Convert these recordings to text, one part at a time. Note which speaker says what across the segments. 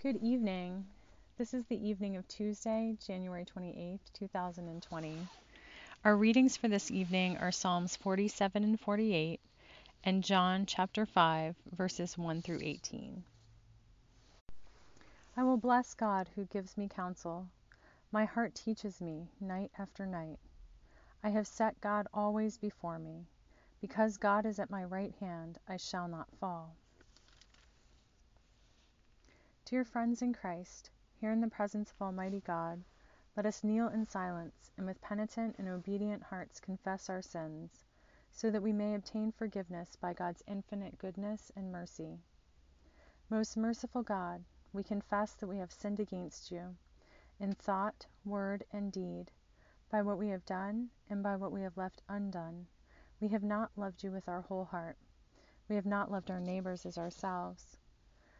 Speaker 1: Good evening. This is the evening of Tuesday, January 28, 2020. Our readings for this evening are Psalms 47 and 48 and John chapter 5, verses 1 through 18. I will bless God who gives me counsel. My heart teaches me night after night. I have set God always before me. Because God is at my right hand, I shall not fall. Dear friends in Christ, here in the presence of Almighty God, let us kneel in silence and with penitent and obedient hearts confess our sins, so that we may obtain forgiveness by God's infinite goodness and mercy. Most merciful God, we confess that we have sinned against you in thought, word, and deed, by what we have done and by what we have left undone. We have not loved you with our whole heart. We have not loved our neighbors as ourselves.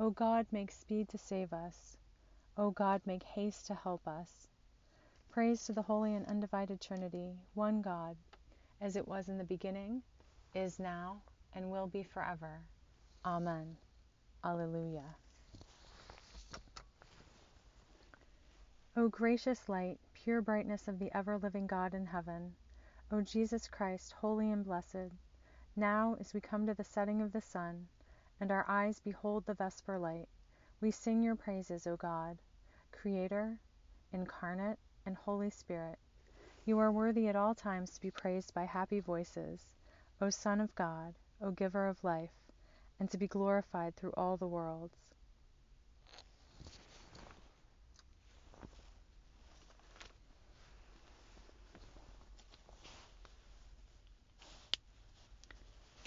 Speaker 1: O God, make speed to save us. O God, make haste to help us. Praise to the Holy and Undivided Trinity, one God, as it was in the beginning, is now, and will be forever. Amen. Alleluia. O gracious light, pure brightness of the ever living God in heaven, O Jesus Christ, holy and blessed, now as we come to the setting of the sun, and our eyes behold the vesper light. We sing your praises, O God, Creator, Incarnate, and Holy Spirit. You are worthy at all times to be praised by happy voices, O Son of God, O Giver of life, and to be glorified through all the worlds.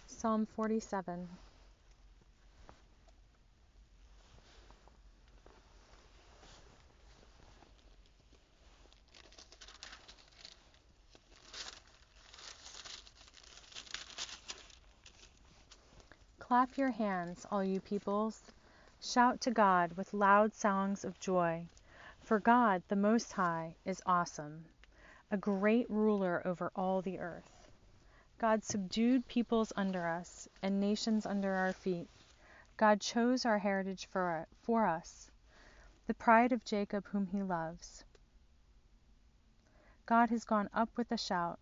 Speaker 1: Psalm 47 Clap your hands, all you peoples. Shout to God with loud songs of joy. For God, the Most High, is awesome, a great ruler over all the earth. God subdued peoples under us and nations under our feet. God chose our heritage for, for us, the pride of Jacob, whom he loves. God has gone up with a shout,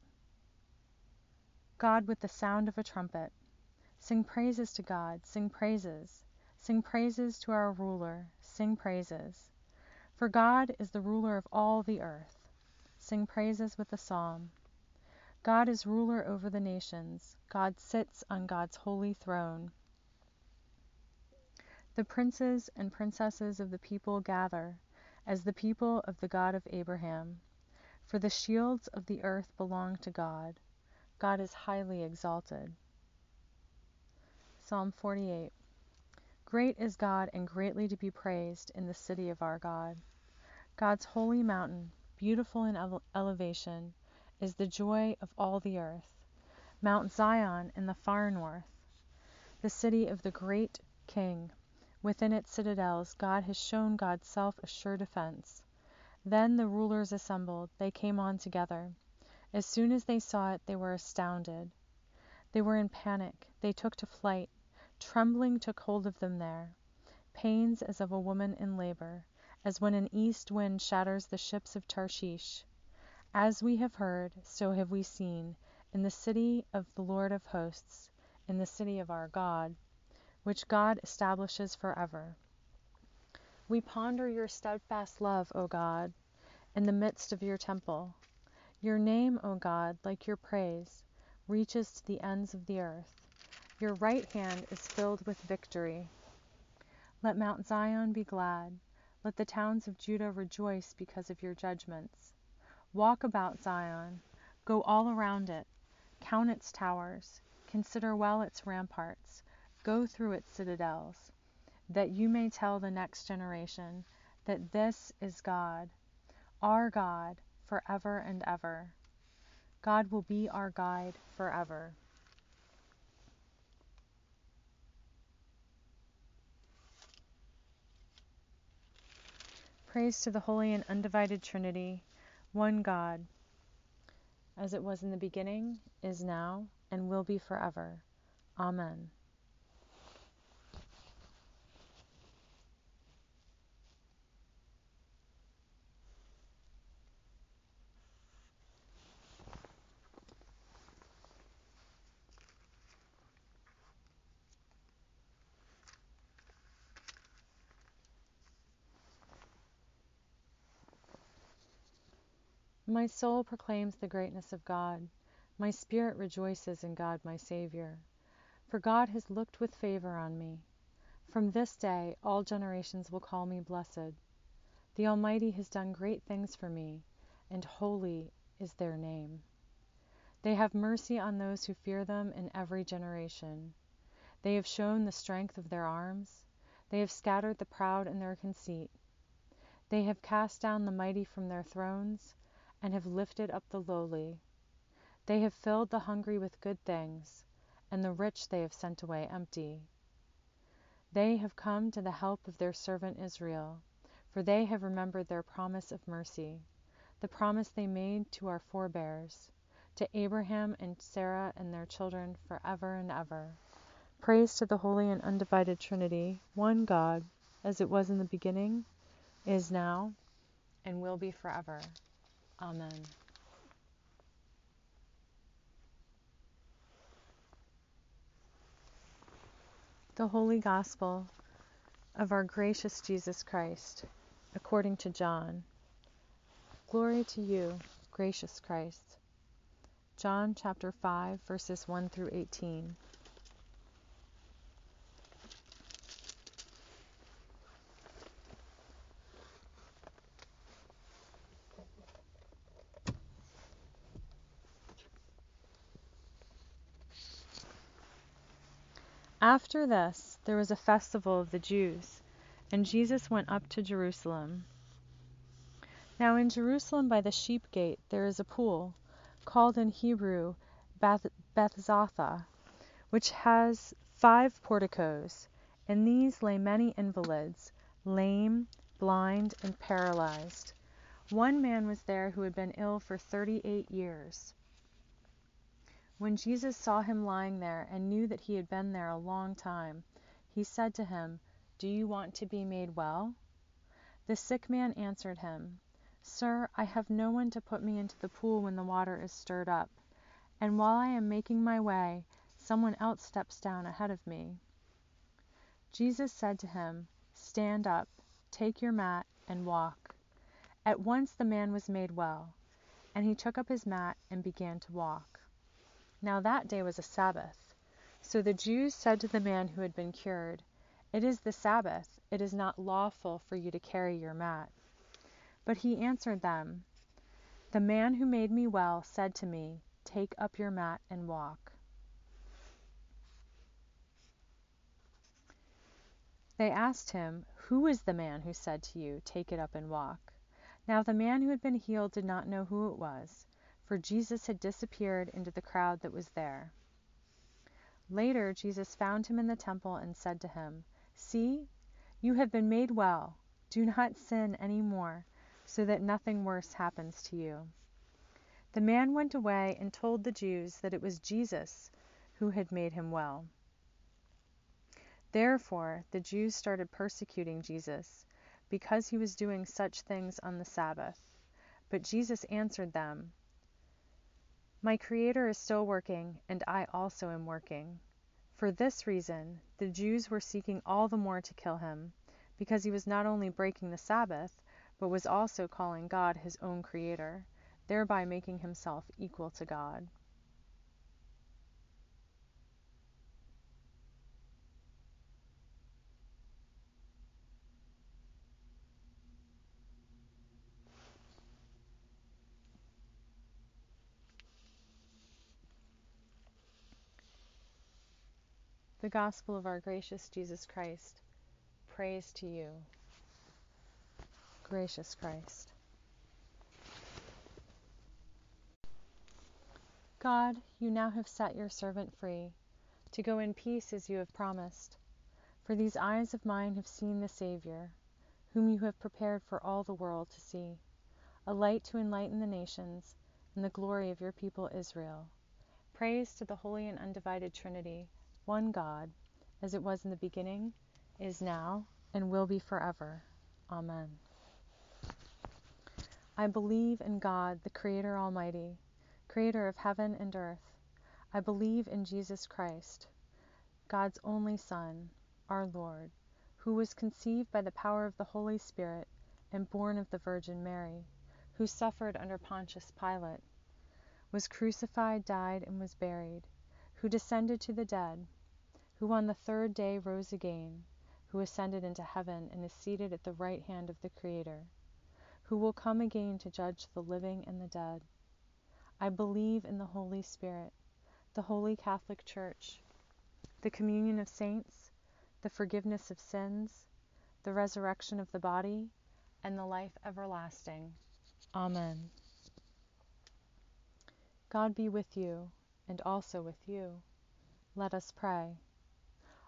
Speaker 1: God with the sound of a trumpet. Sing praises to God, sing praises. Sing praises to our ruler, sing praises. For God is the ruler of all the earth. Sing praises with a psalm. God is ruler over the nations. God sits on God's holy throne. The princes and princesses of the people gather as the people of the God of Abraham. For the shields of the earth belong to God. God is highly exalted. Psalm 48 Great is God and greatly to be praised in the city of our God. God's holy mountain, beautiful in ele- elevation, is the joy of all the earth. Mount Zion in the far north, the city of the great King. Within its citadels, God has shown God's self a sure defense. Then the rulers assembled, they came on together. As soon as they saw it, they were astounded. They were in panic. They took to flight. Trembling took hold of them there. Pains as of a woman in labor, as when an east wind shatters the ships of Tarshish. As we have heard, so have we seen, in the city of the Lord of hosts, in the city of our God, which God establishes forever. We ponder your steadfast love, O God, in the midst of your temple. Your name, O God, like your praise, reaches to the ends of the earth. Your right hand is filled with victory. Let Mount Zion be glad. Let the towns of Judah rejoice because of your judgments. Walk about Zion. Go all around it. Count its towers. Consider well its ramparts. Go through its citadels. that you may tell the next generation that this is God, our God, forever and ever. God will be our guide forever. Praise to the Holy and Undivided Trinity, one God, as it was in the beginning, is now, and will be forever. Amen. My soul proclaims the greatness of God. My spirit rejoices in God my Saviour. For God has looked with favour on me. From this day all generations will call me blessed. The Almighty has done great things for me, and holy is their name. They have mercy on those who fear them in every generation. They have shown the strength of their arms. They have scattered the proud in their conceit. They have cast down the mighty from their thrones and have lifted up the lowly. They have filled the hungry with good things, and the rich they have sent away empty. They have come to the help of their servant Israel, for they have remembered their promise of mercy, the promise they made to our forebears, to Abraham and Sarah and their children forever and ever. Praise to the Holy and Undivided Trinity, one God, as it was in the beginning, is now, and will be forever. Amen. The Holy Gospel of our gracious Jesus Christ, according to John. Glory to you, gracious Christ. John chapter 5, verses 1 through 18. After this, there was a festival of the Jews, and Jesus went up to Jerusalem. Now in Jerusalem by the sheep gate there is a pool, called in Hebrew Beth- Bethzatha, which has five porticos. In these lay many invalids, lame, blind, and paralyzed. One man was there who had been ill for thirty eight years. When Jesus saw him lying there and knew that he had been there a long time, he said to him, Do you want to be made well? The sick man answered him, Sir, I have no one to put me into the pool when the water is stirred up, and while I am making my way, someone else steps down ahead of me. Jesus said to him, Stand up, take your mat, and walk. At once the man was made well, and he took up his mat and began to walk. Now that day was a Sabbath. So the Jews said to the man who had been cured, It is the Sabbath. It is not lawful for you to carry your mat. But he answered them, The man who made me well said to me, Take up your mat and walk. They asked him, Who is the man who said to you, Take it up and walk? Now the man who had been healed did not know who it was for Jesus had disappeared into the crowd that was there. Later, Jesus found him in the temple and said to him, See, you have been made well. Do not sin any more, so that nothing worse happens to you. The man went away and told the Jews that it was Jesus who had made him well. Therefore, the Jews started persecuting Jesus because he was doing such things on the Sabbath. But Jesus answered them, my Creator is still working, and I also am working. For this reason, the Jews were seeking all the more to kill him, because he was not only breaking the Sabbath, but was also calling God his own Creator, thereby making himself equal to God. The Gospel of our gracious Jesus Christ, praise to you, gracious Christ. God, you now have set your servant free to go in peace as you have promised. For these eyes of mine have seen the Savior, whom you have prepared for all the world to see, a light to enlighten the nations, and the glory of your people Israel. Praise to the holy and undivided Trinity, one God, as it was in the beginning, is now, and will be forever. Amen. I believe in God, the Creator Almighty creator of heaven and earth. I believe in Jesus Christ, God's only Son, our Lord, who was conceived by the power of the Holy Spirit and born of the Virgin Mary, who suffered under Pontius Pilate, was crucified, died, and was buried, who descended to the dead, who on the third day rose again, who ascended into heaven and is seated at the right hand of the Creator, who will come again to judge the living and the dead. I believe in the Holy Spirit, the Holy Catholic Church, the communion of saints, the forgiveness of sins, the resurrection of the body, and the life everlasting. Amen. God be with you, and also with you. Let us pray.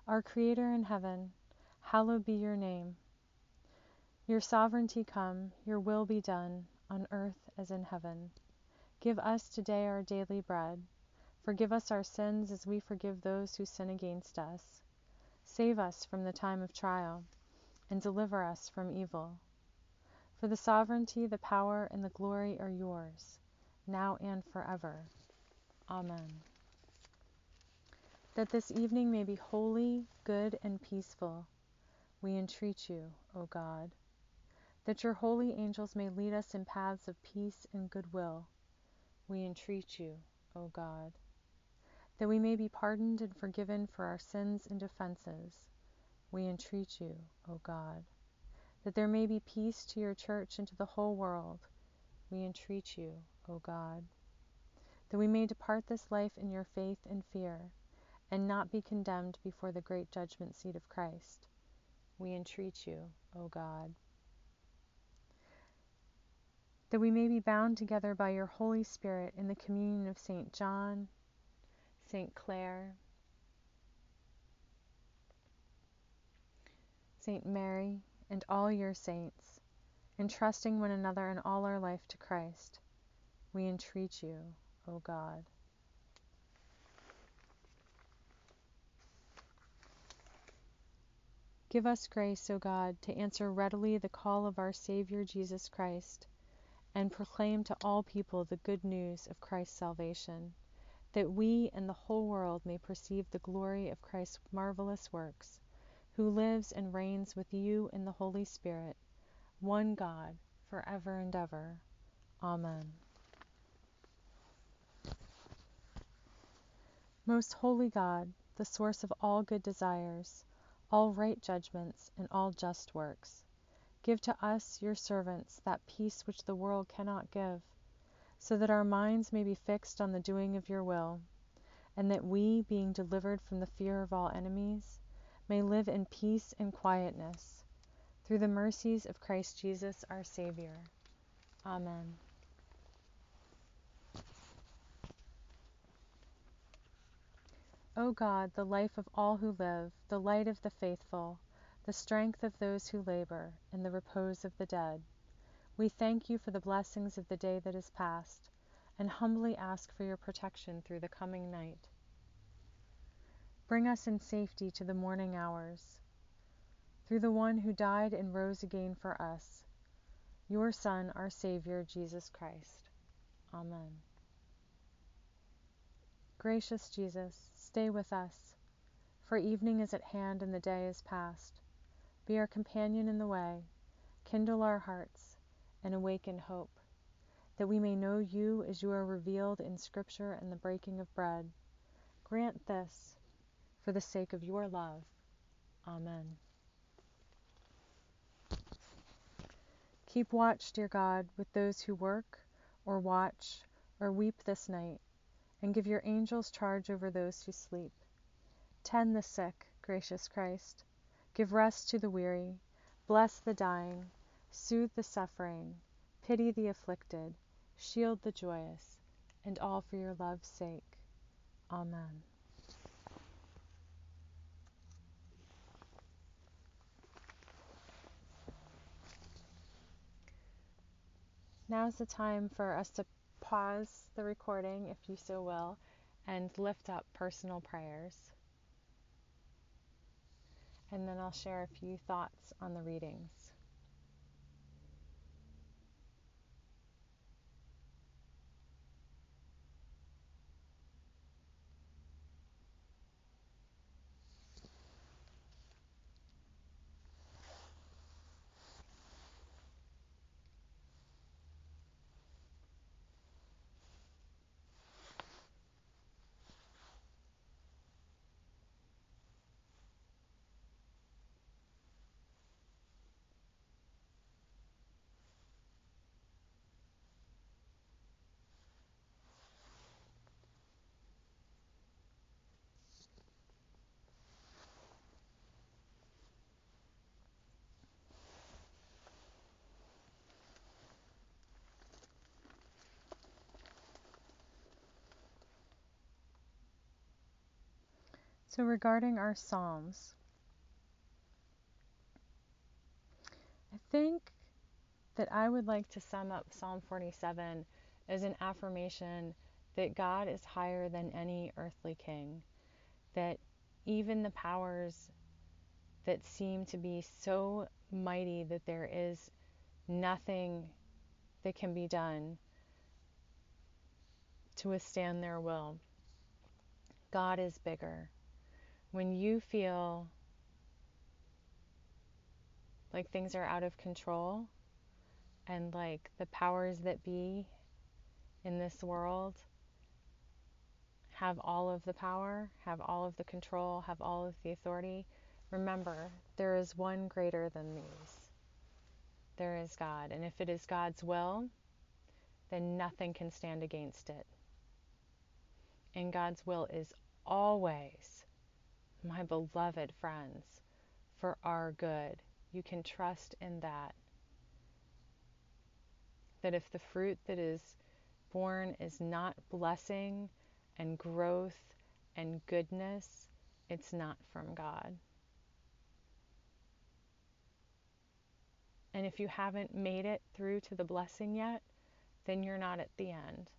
Speaker 1: Our Creator in heaven, hallowed be your name. Your sovereignty come, your will be done, on earth as in heaven. Give us today our daily bread. Forgive us our sins as we forgive those who sin against us. Save us from the time of trial, and deliver us from evil. For the sovereignty, the power, and the glory are yours, now and forever. Amen. That this evening may be holy, good, and peaceful, we entreat you, O God. That your holy angels may lead us in paths of peace and goodwill we entreat you, O God, that we may be pardoned and forgiven for our sins and offenses. We entreat you, O God, that there may be peace to your church and to the whole world. We entreat you, O God, that we may depart this life in your faith and fear, and not be condemned before the great judgment seat of Christ. We entreat you, O God that we may be bound together by your Holy Spirit in the communion of St. John, St. Clare, St. Mary, and all your saints, entrusting one another and all our life to Christ. We entreat you, O God. Give us grace, O God, to answer readily the call of our Savior Jesus Christ and proclaim to all people the good news of Christ's salvation, that we and the whole world may perceive the glory of Christ's marvelous works, who lives and reigns with you in the Holy Spirit, one God, for ever and ever. Amen. Most holy God, the source of all good desires, all right judgments, and all just works, Give to us, your servants, that peace which the world cannot give, so that our minds may be fixed on the doing of your will, and that we, being delivered from the fear of all enemies, may live in peace and quietness, through the mercies of Christ Jesus our Savior. Amen. O God, the life of all who live, the light of the faithful, the strength of those who labor, and the repose of the dead. We thank you for the blessings of the day that is past, and humbly ask for your protection through the coming night. Bring us in safety to the morning hours. Through the one who died and rose again for us, your Son, our Savior, Jesus Christ. Amen. Gracious Jesus, stay with us, for evening is at hand and the day is past. Be our companion in the way, kindle our hearts, and awaken hope, that we may know you as you are revealed in Scripture and the breaking of bread. Grant this for the sake of your love. Amen. Keep watch, dear God, with those who work, or watch, or weep this night, and give your angels charge over those who sleep. Tend the sick, gracious Christ Give rest to the weary, bless the dying, soothe the suffering, pity the afflicted, shield the joyous, and all for your love's sake. Amen. Now is the time for us to pause the recording, if you so will, and lift up personal prayers. And then I'll share a few thoughts on the readings. So, regarding our Psalms, I think that I would like to sum up Psalm 47 as an affirmation that God is higher than any earthly king, that even the powers that seem to be so mighty that there is nothing that can be done to withstand their will, God is bigger when you feel like things are out of control and like the powers that be in this world have all of the power, have all of the control, have all of the authority, remember there is one greater than these. There is God. And if it is God's will, then nothing can stand against it. And God's will is always my beloved friends, for our good. You can trust in that. That if the fruit that is born is not blessing and growth and goodness, it's not from God. And if you haven't made it through to the blessing yet, then you're not at the end.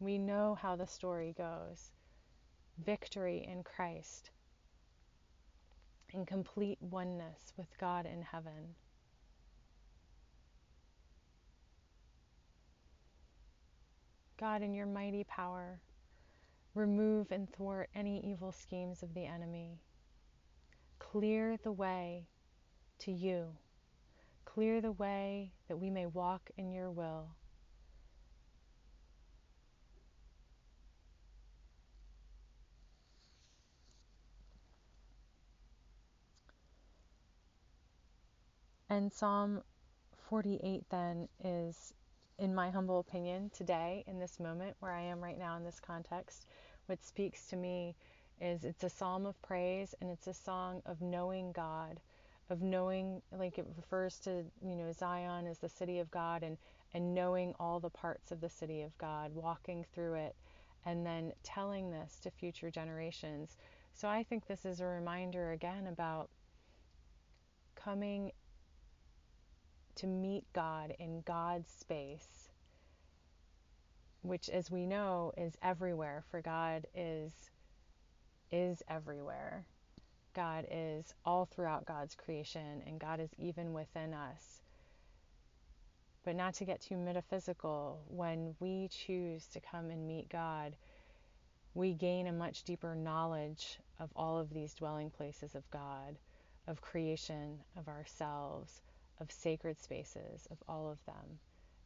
Speaker 1: We know how the story goes victory in Christ, in complete oneness with God in heaven. God, in your mighty power, remove and thwart any evil schemes of the enemy. Clear the way to you. Clear the way that we may walk in your will. And Psalm 48 then is, in my humble opinion, today, in this moment where I am right now in this context, what speaks to me is it's a psalm of praise and it's a song of knowing God, of knowing, like it refers to, you know, Zion as the city of God and, and knowing all the parts of the city of God, walking through it, and then telling this to future generations. So I think this is a reminder again about coming to meet God in God's space, which as we know is everywhere for God is is everywhere. God is all throughout God's creation and God is even within us. But not to get too metaphysical, when we choose to come and meet God, we gain a much deeper knowledge of all of these dwelling places of God, of creation, of ourselves, of sacred spaces, of all of them.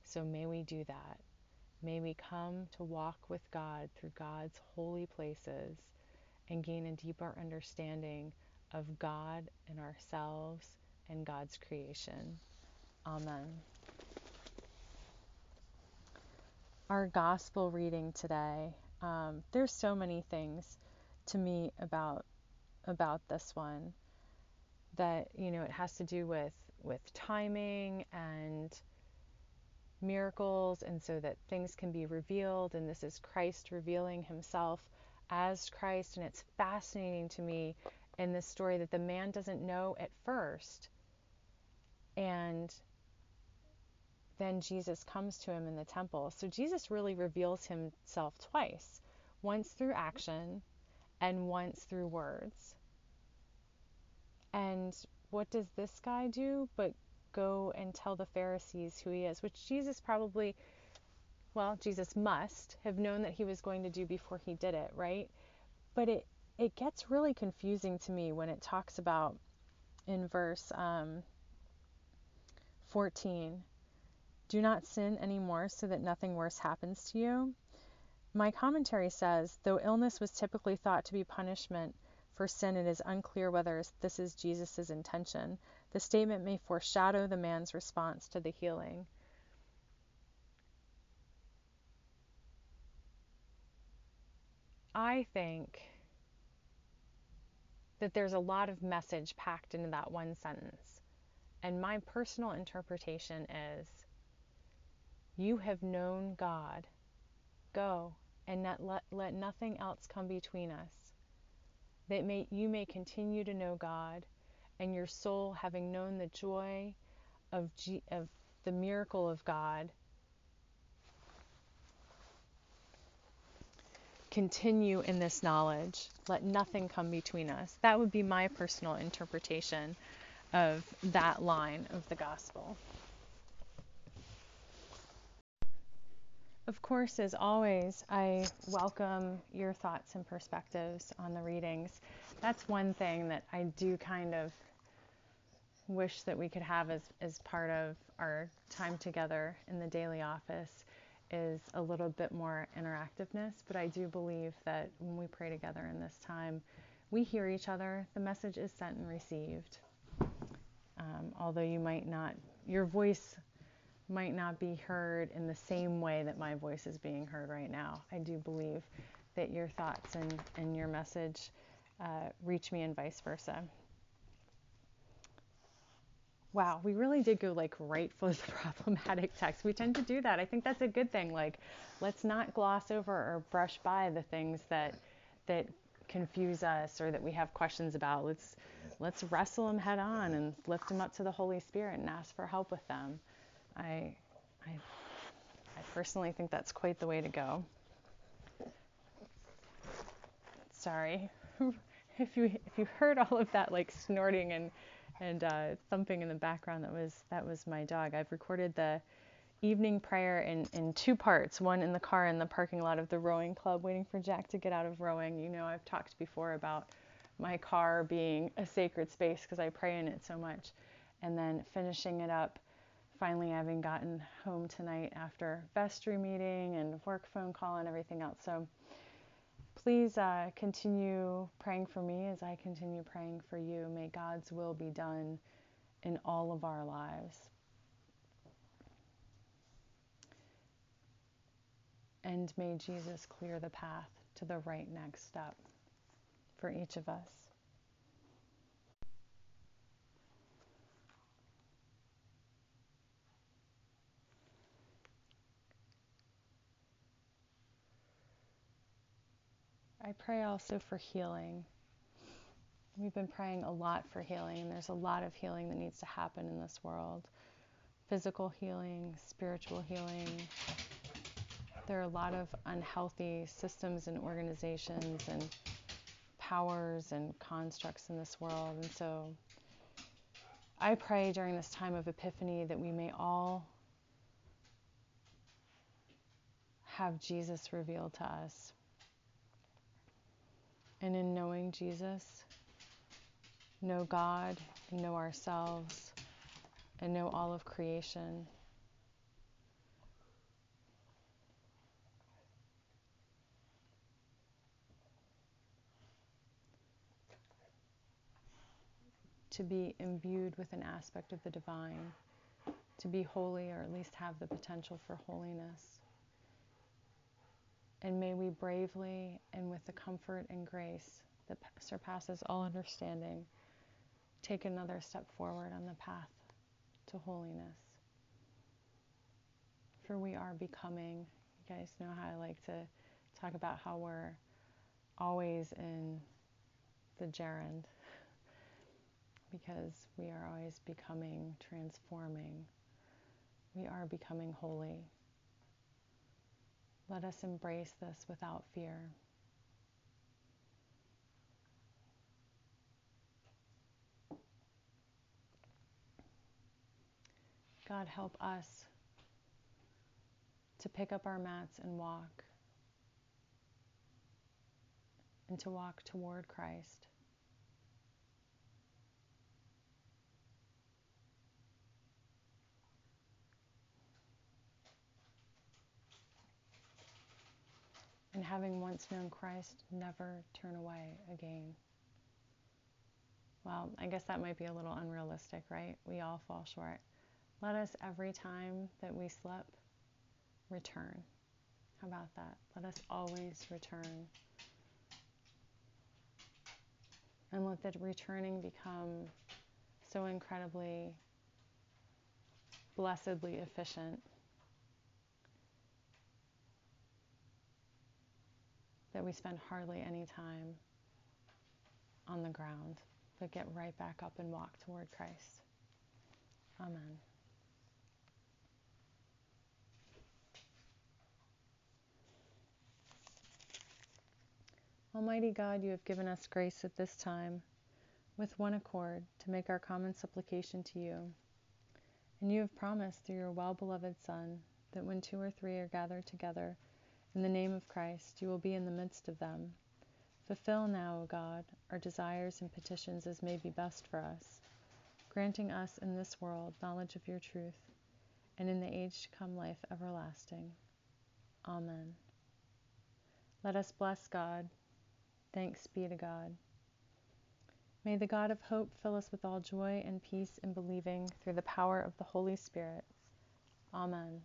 Speaker 1: So may we do that. May we come to walk with God through God's holy places and gain a deeper understanding of God and ourselves and God's creation. Amen. Our gospel reading today, um, there's so many things to me about about this one that you know it has to do with with timing and miracles and so that things can be revealed and this is Christ revealing himself as Christ and it's fascinating to me in this story that the man doesn't know at first and then Jesus comes to him in the temple. So Jesus really reveals himself twice once through action and once through words. And what does this guy do but go and tell the Pharisees who he is, which Jesus probably, well, Jesus must have known that he was going to do before he did it, right? But it, it gets really confusing to me when it talks about in verse um, 14 do not sin anymore so that nothing worse happens to you. My commentary says though illness was typically thought to be punishment for sin, it is unclear whether this is Jesus' intention. The statement may foreshadow the man's response to the healing. I think that there's a lot of message packed into that one sentence. And my personal interpretation is you have known God. Go and let, let, let nothing else come between us. That may, you may continue to know God, and your soul, having known the joy of, G, of the miracle of God, continue in this knowledge. Let nothing come between us. That would be my personal interpretation of that line of the gospel. Of course, as always, I welcome your thoughts and perspectives on the readings. That's one thing that I do kind of wish that we could have as, as part of our time together in the daily office is a little bit more interactiveness. But I do believe that when we pray together in this time, we hear each other, the message is sent and received. Um, although you might not, your voice might not be heard in the same way that my voice is being heard right now. I do believe that your thoughts and, and your message uh, reach me and vice versa. Wow, we really did go like right for the problematic text. We tend to do that. I think that's a good thing. Like, let's not gloss over or brush by the things that that confuse us or that we have questions about. Let's let's wrestle them head on and lift them up to the Holy Spirit and ask for help with them. I, I, I personally think that's quite the way to go. Sorry, if you if you heard all of that like snorting and and uh, thumping in the background, that was that was my dog. I've recorded the evening prayer in, in two parts one in the car in the parking lot of the rowing club waiting for jack to get out of rowing you know i've talked before about my car being a sacred space because i pray in it so much and then finishing it up finally having gotten home tonight after vestry meeting and work phone call and everything else. So please uh, continue praying for me as I continue praying for you. May God's will be done in all of our lives. And may Jesus clear the path to the right next step for each of us. I pray also for healing. We've been praying a lot for healing, and there's a lot of healing that needs to happen in this world physical healing, spiritual healing. There are a lot of unhealthy systems and organizations and powers and constructs in this world. And so I pray during this time of Epiphany that we may all have Jesus revealed to us. And in knowing Jesus, know God, and know ourselves, and know all of creation. To be imbued with an aspect of the divine, to be holy, or at least have the potential for holiness. And may we bravely and with the comfort and grace that surpasses all understanding, take another step forward on the path to holiness. For we are becoming, you guys know how I like to talk about how we're always in the gerund because we are always becoming, transforming. We are becoming holy. Let us embrace this without fear. God, help us to pick up our mats and walk, and to walk toward Christ. And having once known Christ, never turn away again. Well, I guess that might be a little unrealistic, right? We all fall short. Let us every time that we slip return. How about that? Let us always return. And let that returning become so incredibly, blessedly efficient that we spend hardly any time on the ground, but get right back up and walk toward Christ. Amen. Almighty God, you have given us grace at this time, with one accord, to make our common supplication to you. And you have promised through your well beloved Son that when two or three are gathered together in the name of Christ, you will be in the midst of them. Fulfill now, O God, our desires and petitions as may be best for us, granting us in this world knowledge of your truth, and in the age to come life everlasting. Amen. Let us bless God. Thanks be to God. May the God of hope fill us with all joy and peace in believing through the power of the Holy Spirit. Amen.